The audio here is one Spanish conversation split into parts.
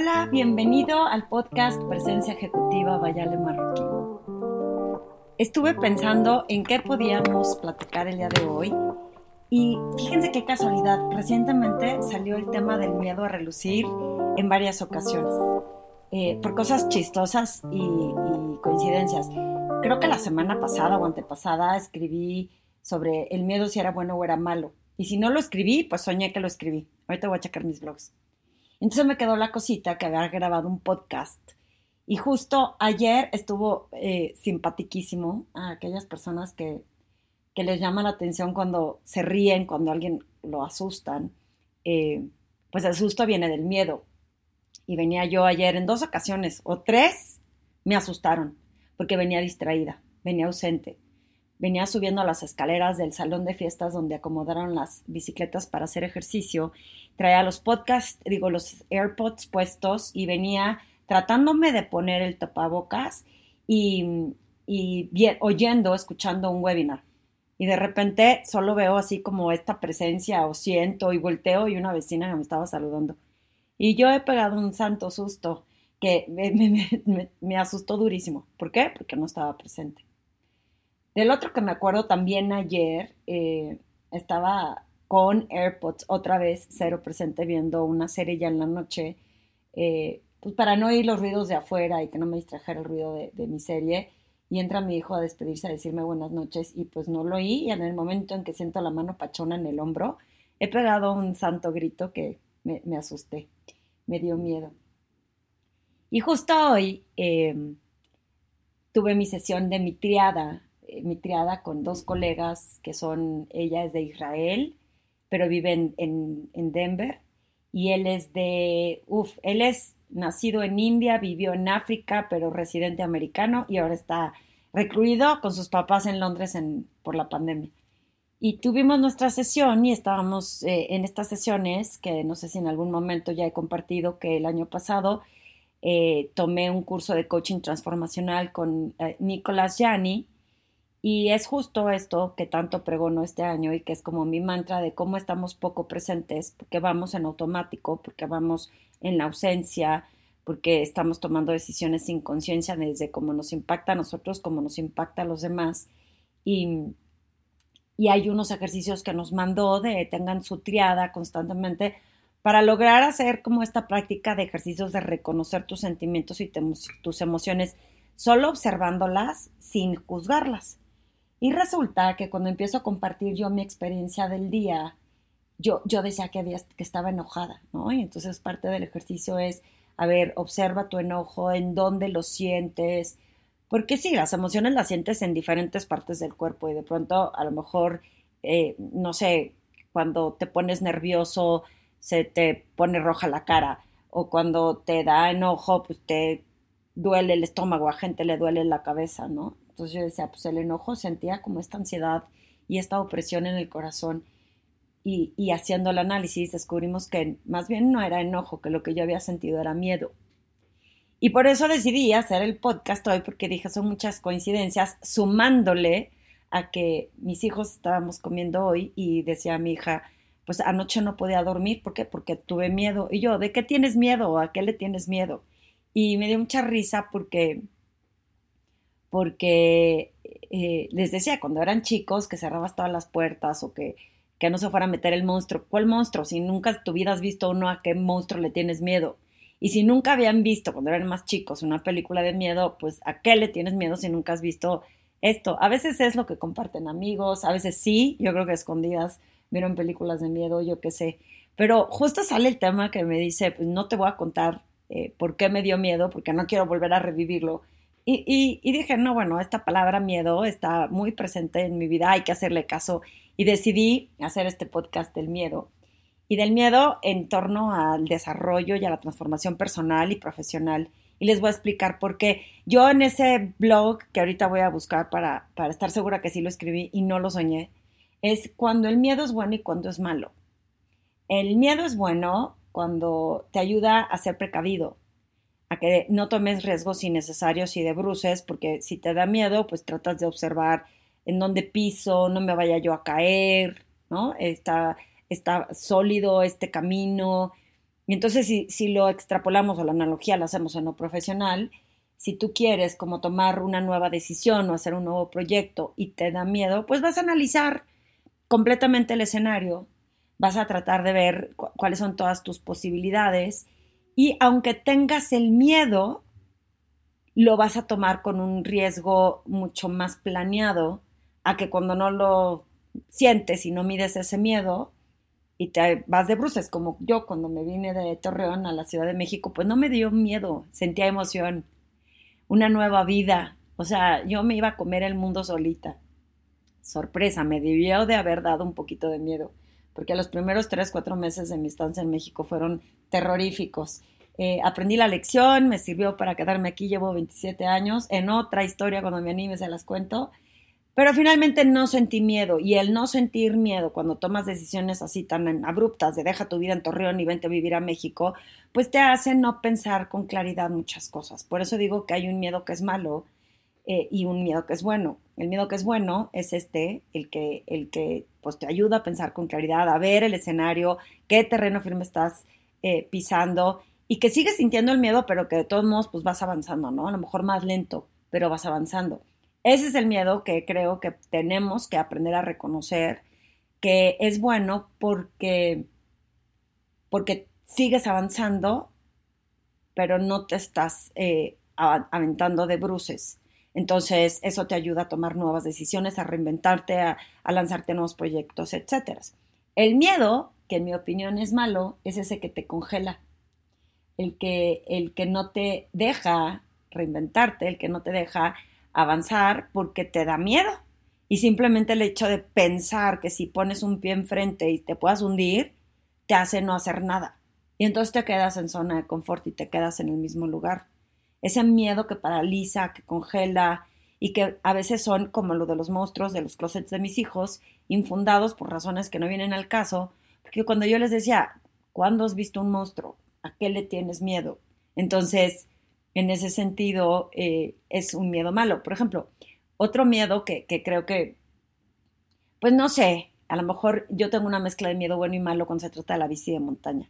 Hola, bienvenido al podcast Presencia Ejecutiva Vayale Marroquí. Estuve pensando en qué podíamos platicar el día de hoy y fíjense qué casualidad, recientemente salió el tema del miedo a relucir en varias ocasiones, eh, por cosas chistosas y, y coincidencias. Creo que la semana pasada o antepasada escribí sobre el miedo si era bueno o era malo. Y si no lo escribí, pues soñé que lo escribí. Ahorita voy a checar mis blogs. Entonces me quedó la cosita que había grabado un podcast. Y justo ayer estuvo eh, a aquellas personas que, que, les llama la atención cuando se ríen, cuando alguien lo asustan. Eh, pues el susto viene del miedo. Y venía yo ayer en dos ocasiones o tres, me asustaron porque venía distraída, venía ausente venía subiendo las escaleras del salón de fiestas donde acomodaron las bicicletas para hacer ejercicio, traía los podcasts, digo, los AirPods puestos y venía tratándome de poner el tapabocas y, y oyendo, escuchando un webinar. Y de repente solo veo así como esta presencia o siento y volteo y una vecina me estaba saludando. Y yo he pegado un santo susto que me, me asustó durísimo. ¿Por qué? Porque no estaba presente. Del otro que me acuerdo también ayer, eh, estaba con AirPods otra vez, cero presente, viendo una serie ya en la noche, eh, pues para no oír los ruidos de afuera y que no me distrajera el ruido de, mi serie. Y entra mi hijo a despedirse, a decirme buenas noches y pues no lo oí. Y en el momento en que siento la mano pachona en el hombro, he pegado un santo grito que me, asusté, me dio miedo. Y justo hoy em, tuve mi sesión de mi triada eh, mi triada con dos colegas que son, ella es de Israel, pero vive en, Denver, y él es de, uff, él es nacido en India, vivió en África, pero residente americano, y ahora está recluido con sus papás en Londres por la pandemia. Y tuvimos nuestra sesión y estábamos eh, en estas sesiones, que no sé si en algún momento ya he compartido que el año pasado eh, tomé un curso de coaching transformacional con Nicolás Yanni, y es justo esto que tanto pregono este año y que es como mi mantra de cómo estamos poco presentes, porque vamos en automático, porque vamos en la ausencia, porque estamos tomando decisiones sin conciencia desde cómo nos impacta a nosotros, cómo nos impacta a los demás. Y, y hay unos ejercicios que nos mandó de tengan su triada constantemente para lograr hacer como esta práctica de ejercicios de reconocer tus sentimientos y tus emociones, solo observándolas sin juzgarlas. Y resulta que cuando empiezo a compartir yo mi experiencia del día, yo, yo decía que, había, que estaba enojada, ¿no? Y entonces parte del ejercicio es, a ver, observa tu enojo, en dónde lo sientes, porque sí, las emociones las sientes en diferentes partes del cuerpo y de pronto a lo mejor, eh, no sé, cuando te pones nervioso, se te pone roja la cara, o cuando te da enojo, pues te duele el estómago, a gente le duele la cabeza, ¿no? Entonces yo decía, pues el enojo sentía como esta ansiedad y esta opresión en el corazón. Y, y, haciendo el análisis descubrimos que más bien no era enojo, que lo que yo había sentido era miedo. Y por eso decidí hacer el podcast hoy, porque dije, son muchas coincidencias, sumándole a que mis hijos estábamos comiendo hoy y decía mi hija, pues anoche no podía dormir, ¿por qué? Porque tuve miedo. Y yo, ¿de qué tienes miedo? ¿A qué le tienes miedo? Y me dio mucha risa porque porque eh, les decía, cuando eran chicos, que cerrabas todas las puertas o que, que no se fuera a meter el monstruo. ¿Cuál monstruo? Si nunca vida has visto uno, ¿a qué monstruo le tienes miedo? Y si nunca habían visto, cuando eran más chicos, una película de miedo, pues ¿a qué le tienes miedo si nunca has visto esto? A veces es lo que comparten amigos, a veces sí, yo creo que escondidas vieron películas de miedo, yo qué sé. Pero justo sale el tema que me dice, pues no te voy a contar eh, por qué me dio miedo, porque no quiero volver a revivirlo y, dije, no, bueno, esta palabra miedo está muy presente en mi vida, hay que hacerle caso. Y decidí hacer este podcast del miedo. Y del miedo en torno al desarrollo y a la transformación personal y profesional. Y les voy a explicar por qué. Yo en ese blog, que ahorita voy a buscar para, para estar segura que sí lo escribí y no lo soñé, es cuando el miedo es bueno y cuando es malo. El miedo es bueno cuando te ayuda a ser precavido, a que no tomes riesgos innecesarios y de bruces, porque si te da miedo, pues tratas de observar en dónde piso, no me vaya yo a caer, ¿no? Está, está sólido este camino. Y entonces si, si lo extrapolamos o la analogía la hacemos en lo profesional, si tú quieres como tomar una nueva decisión o hacer un nuevo proyecto y te da miedo, pues vas a analizar completamente el escenario, vas a tratar de ver cuáles son todas tus posibilidades y aunque tengas el miedo, lo vas a tomar con un riesgo mucho más planeado a que cuando no lo sientes y no mides ese miedo y te vas de bruces, como yo cuando me vine de Torreón a la Ciudad de México, pues no me dio miedo, sentía emoción una nueva vida. O sea, yo me iba a comer el mundo solita. Sorpresa, me debió de haber dado un poquito de miedo, porque los primeros tres, cuatro meses de mi estancia en México fueron terroríficos. Eh, aprendí la lección, me sirvió para quedarme aquí, llevo 27 años. En otra historia, cuando me anime, se las cuento. Pero finalmente no sentí miedo y el no sentir miedo cuando tomas decisiones así tan abruptas de deja tu vida en Torreón y vente a vivir a México, pues te hace no pensar con claridad muchas cosas. Por eso digo que hay un miedo que es malo eh, y un miedo que es bueno. El miedo que es bueno es este, el que, el que pues, te ayuda a pensar con claridad, a ver el escenario, qué terreno firme estás eh, pisando y que sigues sintiendo el miedo, pero que de todos modos pues vas avanzando, ¿no? A lo mejor más lento, pero vas avanzando. Ese es el miedo que creo que tenemos que aprender a reconocer, que es bueno porque, porque sigues avanzando, pero no te estás eh, aventando de bruces. Entonces, eso te ayuda a tomar nuevas decisiones, a reinventarte, a, lanzarte nuevos proyectos, etc. El miedo, que en mi opinión es malo, es ese que te congela, el que, el que no te deja reinventarte, el que no te deja avanzar porque te da miedo. Y simplemente el hecho de pensar que si pones un pie enfrente y te puedas hundir, te hace no hacer nada. Y entonces te quedas en zona de confort y te quedas en el mismo lugar. Ese miedo que paraliza, que congela y que a veces son como lo de los monstruos de los closets de mis hijos, infundados por razones que no vienen al caso. Porque cuando yo les decía, ¿cuándo has visto un monstruo? ¿A qué le tienes miedo? Entonces, en ese sentido eh, es un miedo malo. Por ejemplo, otro miedo que, creo que, pues no sé, a lo mejor yo tengo una mezcla de miedo bueno y malo cuando se trata de la bici de montaña.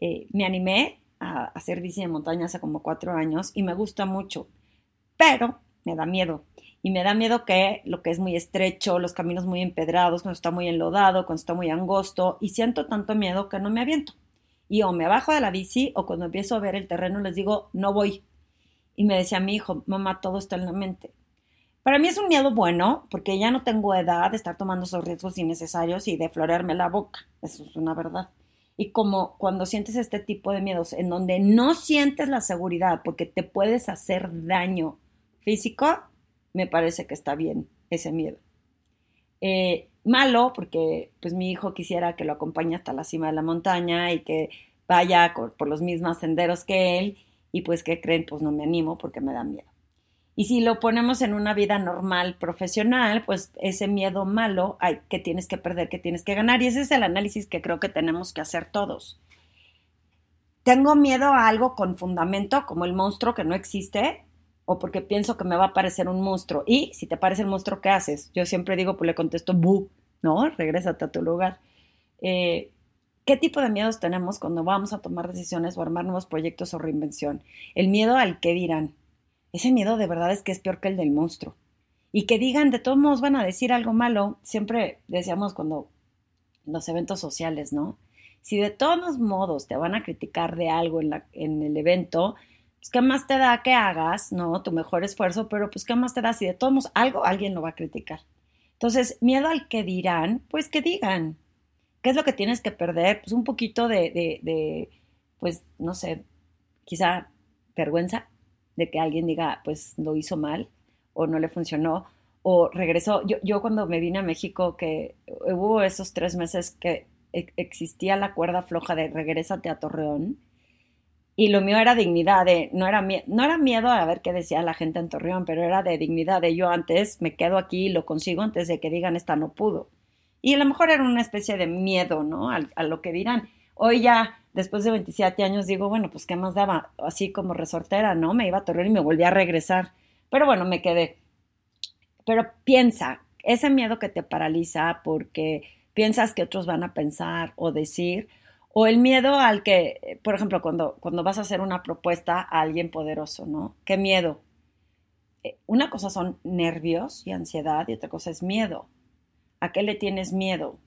Eh, me animé a hacer bici de montaña hace como cuatro años y me gusta mucho, pero me da miedo. Y me da miedo que lo que es muy estrecho, los caminos muy empedrados, cuando está muy enlodado, cuando está muy angosto, y siento tanto miedo que no me aviento y o me bajo de la bici o cuando empiezo a ver el terreno les digo, no voy. Y me decía mi hijo, mamá, todo está en la mente. Para mí es un miedo bueno porque ya no tengo edad de estar tomando esos riesgos innecesarios y de florearme la boca. Eso es una verdad. Y como cuando sientes este tipo de miedos en donde no sientes la seguridad porque te puedes hacer daño físico, me parece que está bien ese miedo. Eh, malo porque pues mi hijo quisiera que lo acompañe hasta la cima de la montaña y que vaya por los mismos senderos que él y pues que creen pues no me animo porque me da miedo. Y si lo ponemos en una vida normal, profesional, pues ese miedo malo hay, que tienes que perder, que tienes que ganar. Y ese es el análisis que creo que tenemos que hacer todos. Tengo miedo a algo con fundamento, como el monstruo que no existe, o porque pienso que me va a parecer un monstruo. Y si te parece el monstruo, ¿qué haces? Yo siempre digo, pues le contesto, bu, ¿no? Regrésate a tu lugar. Eh, ¿Qué tipo de miedos tenemos cuando vamos a tomar decisiones o armar nuevos proyectos o reinvención? El miedo al que dirán. Ese miedo de verdad es que es peor que el del monstruo. Y que digan, de todos modos van a decir algo malo. Siempre decíamos cuando los eventos sociales, ¿no? Si de todos modos te van a criticar de algo en, la, en el evento, pues qué más te da que hagas, ¿no? Tu mejor esfuerzo, pero pues qué más te da si de todos modos algo alguien lo va a criticar. Entonces, miedo al que dirán, pues que digan. ¿Qué es lo que tienes que perder? Pues un poquito de, de, de pues, no sé, quizá vergüenza de que alguien diga, pues lo hizo mal o no le funcionó o regresó. Yo, yo cuando me vine a México, que hubo esos tres meses que e, existía la cuerda floja de regrésate a Torreón, y lo mío era dignidad, de, no, era no era miedo a ver qué decía la gente en Torreón, pero era de dignidad, de yo antes me quedo aquí y lo consigo antes de que digan esta no pudo. Y a lo mejor era una especie de miedo, ¿no? A, a lo que dirán. Hoy ya, después de 27 años, digo, bueno, pues qué más daba, así como resortera, ¿no? Me iba a Torreón y me volví a regresar. Pero bueno, me quedé. Pero piensa, ese miedo que te paraliza porque piensas que otros van a pensar o decir, O el miedo al que, por ejemplo, cuando, cuando vas a hacer una propuesta a alguien poderoso, ¿no? ¿Qué miedo? Eh, una cosa son nervios y ansiedad y otra cosa es miedo. ¿A qué le tienes miedo?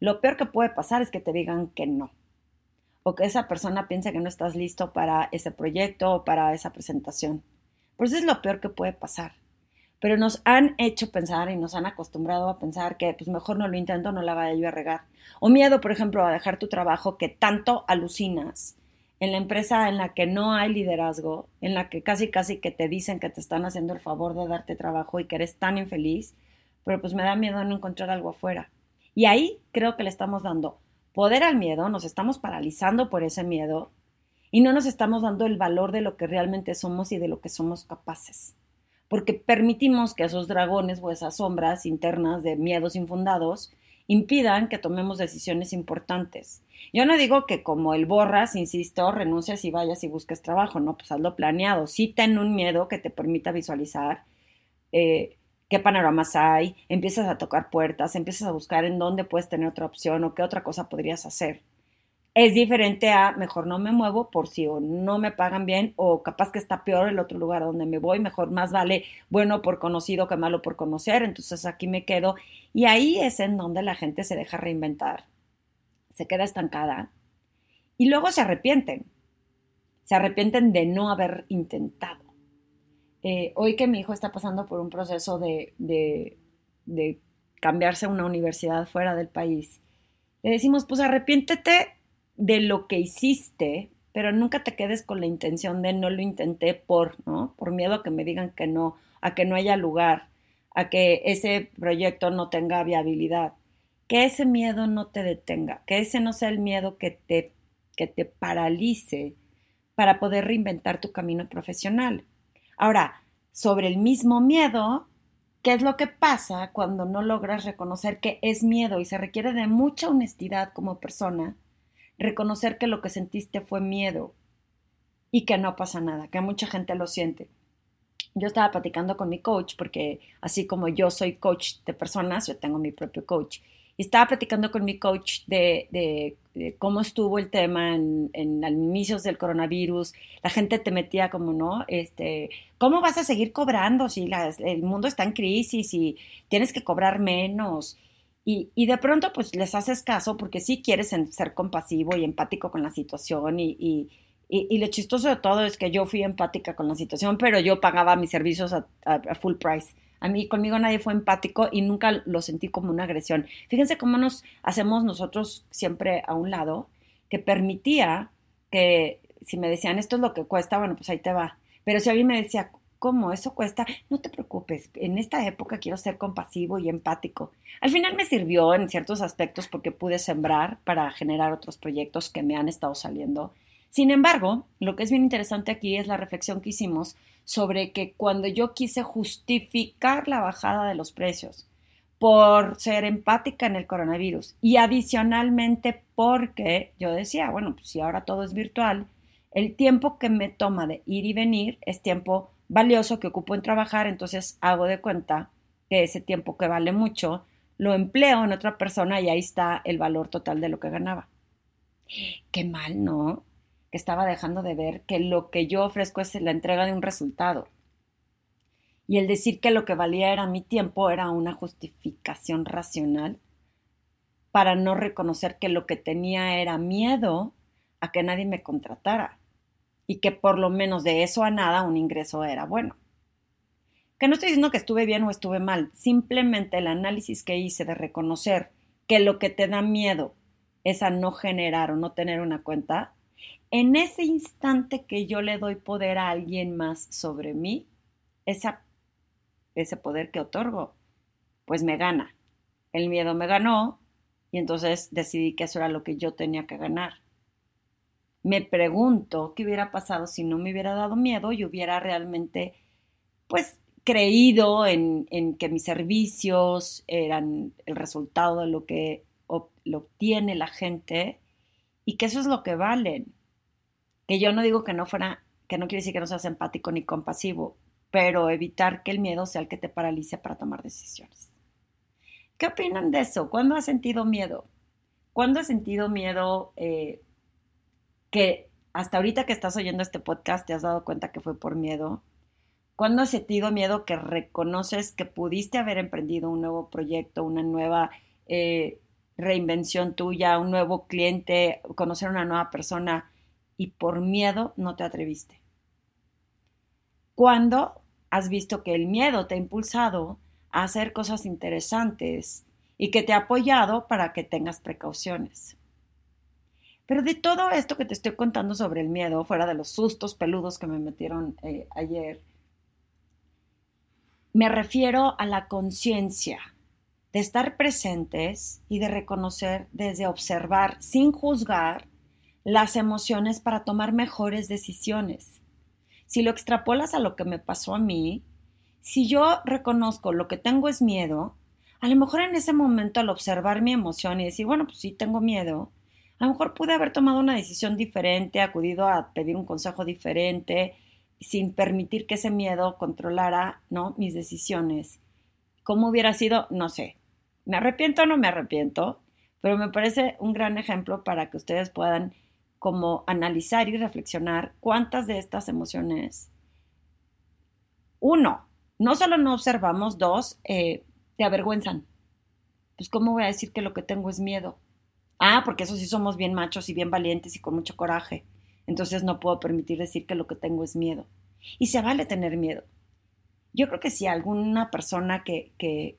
Lo peor que puede pasar es que te digan que no. O que esa persona piense que no estás listo para ese proyecto o para esa presentación. Por eso es lo peor que puede pasar. Pero nos han hecho pensar y nos han acostumbrado a pensar que pues mejor no lo intento, no la vaya yo a regar. O miedo, por ejemplo, a dejar tu trabajo que tanto alucinas en la empresa en la que no hay liderazgo, en la que casi casi que te dicen que te están haciendo el favor de darte trabajo y que eres tan infeliz, pero pues me da miedo no encontrar algo afuera. Y ahí creo que le estamos dando poder al miedo, nos estamos paralizando por ese miedo y no nos estamos dando el valor de lo que realmente somos y de lo que somos capaces. Porque permitimos que esos dragones o esas sombras internas de miedos infundados impidan que tomemos decisiones importantes. Yo no digo que como el borras, insisto, renuncies y vayas y busques trabajo, no, pues hazlo planeado. Sí ten un miedo que te permita visualizar eh, qué panoramas hay, empiezas a tocar puertas, empiezas a buscar en dónde puedes tener otra opción o qué otra cosa podrías hacer. Es diferente a mejor no me muevo por si o no me pagan bien o capaz que está peor el otro lugar donde me voy, mejor más vale bueno por conocido que malo por conocer, entonces aquí me quedo. Y ahí es en donde la gente se deja reinventar, se queda estancada y luego se arrepienten, se arrepienten de no haber intentado. Eh, hoy que mi hijo está pasando por un proceso de, cambiarse a una universidad fuera del país, le decimos, pues arrepiéntete de lo que hiciste, pero nunca te quedes con la intención de no lo intenté por, ¿no? Por miedo a que me digan que no, a que no haya lugar, a que ese proyecto no tenga viabilidad. Que ese miedo no te detenga, que ese no sea el miedo que te, que te paralice para poder reinventar tu camino profesional. Ahora, sobre el mismo miedo, ¿qué es lo que pasa cuando no logras reconocer que es miedo y se requiere de mucha honestidad como persona? reconocer que lo que sentiste fue miedo y que no pasa nada, que mucha gente lo siente. Yo estaba platicando con mi coach, porque así como yo soy coach de personas, yo tengo mi propio coach. Estaba platicando con mi coach de, cómo estuvo el tema en, en inicios del coronavirus. La gente te metía como, ¿no? Este, ¿Cómo vas a seguir cobrando si el mundo está en crisis y tienes que cobrar menos? Y, de pronto pues les haces caso porque sí quieres ser compasivo y empático con la situación y, lo chistoso de todo es que yo fui empática con la situación, pero yo pagaba mis servicios a, full price. A mí, conmigo nadie fue empático y nunca lo sentí como una agresión. Fíjense cómo nos hacemos nosotros siempre a un lado, que permitía que si me decían esto es lo que cuesta, bueno, pues ahí te va. Pero si alguien me decía, ¿Cómo? Eso cuesta. No te preocupes, en esta época quiero ser compasivo y empático. Al final me sirvió en ciertos aspectos porque pude sembrar para generar otros proyectos que me han estado saliendo. Sin embargo, lo que es bien interesante aquí es la reflexión que hicimos sobre que cuando yo quise justificar la bajada de los precios por ser empática en el coronavirus y adicionalmente porque yo decía, bueno, pues si ahora todo es virtual, el tiempo que me toma de ir y venir es tiempo valioso que ocupo en trabajar, entonces hago de cuenta que ese tiempo que vale mucho lo empleo en otra persona y ahí está el valor total de lo que ganaba. Qué mal, ¿no? Que estaba dejando de ver que lo que yo ofrezco es la entrega de un resultado. Y el decir que lo que valía era mi tiempo era una justificación racional para no reconocer que lo que tenía era miedo a que nadie me contratara y que por lo menos de eso a nada un ingreso era bueno. Que no estoy diciendo que estuve bien o estuve mal, simplemente el análisis que hice de reconocer que lo que te da miedo es a no generar o no tener una cuenta, en ese instante que yo le doy poder a alguien más sobre mí, ese poder que otorgo, pues me gana. El miedo me ganó y entonces decidí que eso era lo que yo tenía que ganar me pregunto qué hubiera pasado si no me hubiera dado miedo y hubiera realmente, pues, creído en, que mis servicios eran el resultado de lo que lo obtiene la gente y que eso es lo que valen. Que yo no digo que no fuera, que no quiere decir que no seas empático ni compasivo, pero evitar que el miedo sea el que te paralice para tomar decisiones. ¿Qué opinan de eso? ¿Cuándo has sentido miedo? ¿Cuándo has sentido miedo eh, que hasta ahorita que estás oyendo este podcast te has dado cuenta que fue por miedo? ¿Cuándo has sentido miedo que reconoces que pudiste haber emprendido un nuevo proyecto, una nueva eh, reinvención tuya, un nuevo cliente, conocer a una nueva persona y por miedo no te atreviste? ¿Cuándo has visto que el miedo te ha impulsado a hacer cosas interesantes y que te ha apoyado para que tengas precauciones. Pero de todo esto que te estoy contando sobre el miedo, fuera de los sustos peludos que me metieron eh, ayer, me refiero a la conciencia de estar presentes y de reconocer desde observar sin juzgar las emociones para tomar mejores decisiones. Si lo extrapolas a lo que me pasó a mí, si yo reconozco lo que tengo es miedo, a lo mejor en ese momento al observar mi emoción y decir, bueno, pues sí tengo miedo, a lo mejor pude haber tomado una decisión diferente, acudido a pedir un consejo diferente, sin permitir que ese miedo controlara, ¿no? Mis decisiones. ¿Cómo hubiera sido? No sé. ¿Me arrepiento o no me arrepiento? Pero me parece un gran ejemplo para que ustedes puedan como analizar y reflexionar cuántas de estas emociones, uno, no solo no observamos, dos, eh, te avergüenzan. Pues ¿cómo voy a decir que lo que tengo es miedo? Ah, porque eso sí somos bien machos y bien valientes y con mucho coraje. Entonces no puedo permitir decir que lo que tengo es miedo. Y se vale tener miedo. Yo creo que si alguna persona que, que,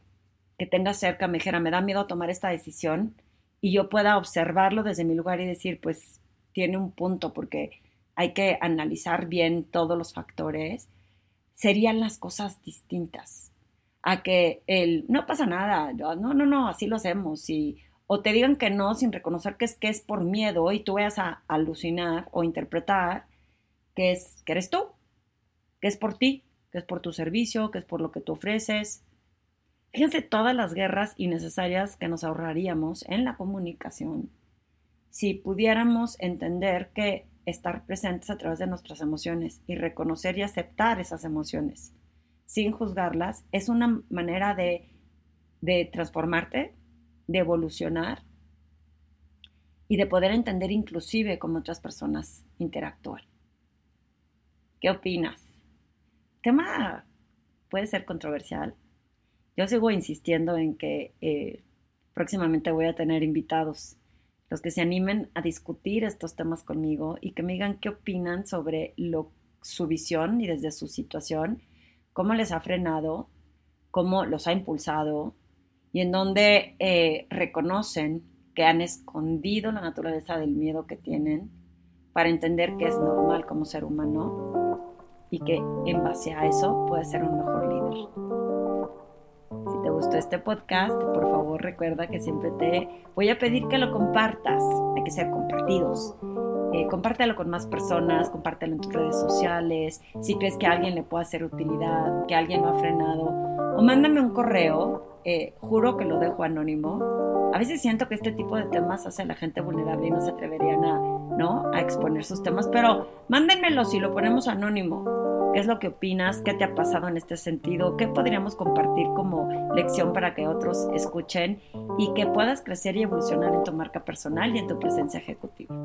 que tenga cerca me dijera, me da miedo tomar esta decisión, y yo pueda observarlo desde mi lugar y decir, pues tiene un punto porque hay que analizar bien todos los factores, serían las cosas distintas a que el no pasa nada, no, no, no, así lo hacemos, y, o te digan que no sin reconocer que es que es por miedo y tú vayas a alucinar o interpretar que es que eres tú, que es por ti, que es por tu servicio, que es por lo que tú ofreces. Fíjense todas las guerras innecesarias que nos ahorraríamos en la comunicación si pudiéramos entender que estar presentes a través de nuestras emociones y reconocer y aceptar esas emociones sin juzgarlas, es una manera de, transformarte, de evolucionar y de poder entender inclusive cómo otras personas interactúan. ¿Qué opinas? tema puede ser controversial. Yo sigo insistiendo en que eh, próximamente voy a tener invitados, los que se animen a discutir estos temas conmigo y que me digan qué opinan sobre su visión y desde su situación cómo les ha frenado, cómo los ha impulsado y en donde eh, reconocen que han escondido la naturaleza del miedo que tienen para entender que es normal como ser humano y que en base a eso puede ser un mejor líder. Gustó este podcast, por favor recuerda que siempre te voy a pedir que lo compartas. Hay que ser compartidos. Eh, compártelo con más personas, compártelo en tus redes sociales, si crees que a alguien le puede hacer utilidad, que alguien lo ha frenado, o mándame un correo, eh, juro que lo dejo anónimo. A veces siento que este tipo de temas hace a la gente vulnerable y no se atreverían a, ¿no? a exponer sus temas, pero mándenmelo si lo ponemos anónimo. ¿Qué es lo que opinas? ¿Qué te ha pasado en este sentido? ¿Qué podríamos compartir como lección para que otros escuchen y que puedas crecer y evolucionar en tu marca personal y en tu presencia ejecutiva?